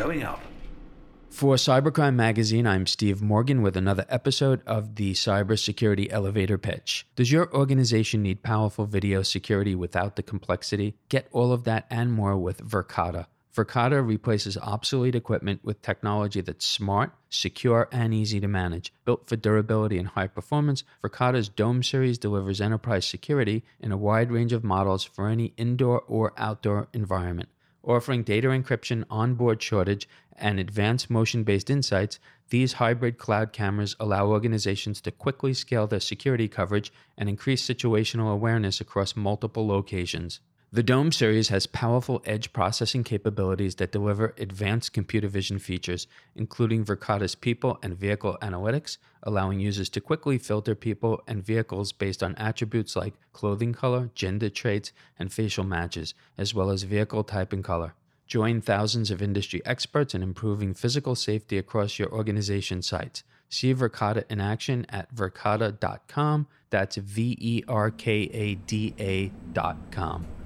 going up. For Cybercrime Magazine, I'm Steve Morgan with another episode of the Cybersecurity Elevator Pitch. Does your organization need powerful video security without the complexity? Get all of that and more with Verkada. Verkada replaces obsolete equipment with technology that's smart, secure, and easy to manage. Built for durability and high performance, Verkada's Dome series delivers enterprise security in a wide range of models for any indoor or outdoor environment. Offering data encryption, onboard shortage, and advanced motion based insights, these hybrid cloud cameras allow organizations to quickly scale their security coverage and increase situational awareness across multiple locations. The Dome series has powerful edge processing capabilities that deliver advanced computer vision features, including Verkada's people and vehicle analytics, allowing users to quickly filter people and vehicles based on attributes like clothing color, gender traits, and facial matches, as well as vehicle type and color. Join thousands of industry experts in improving physical safety across your organization sites. See Verkada in action at verkada.com. That's V E R K A D A.com.